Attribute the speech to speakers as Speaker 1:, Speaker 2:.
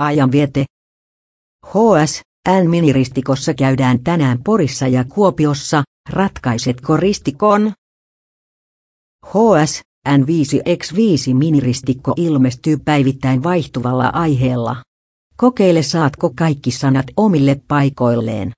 Speaker 1: Ajanviete. HS, N-miniristikossa käydään tänään Porissa ja Kuopiossa, ratkaisetko ristikon? HS, N5X5 miniristikko ilmestyy päivittäin vaihtuvalla aiheella. Kokeile saatko kaikki sanat omille paikoilleen.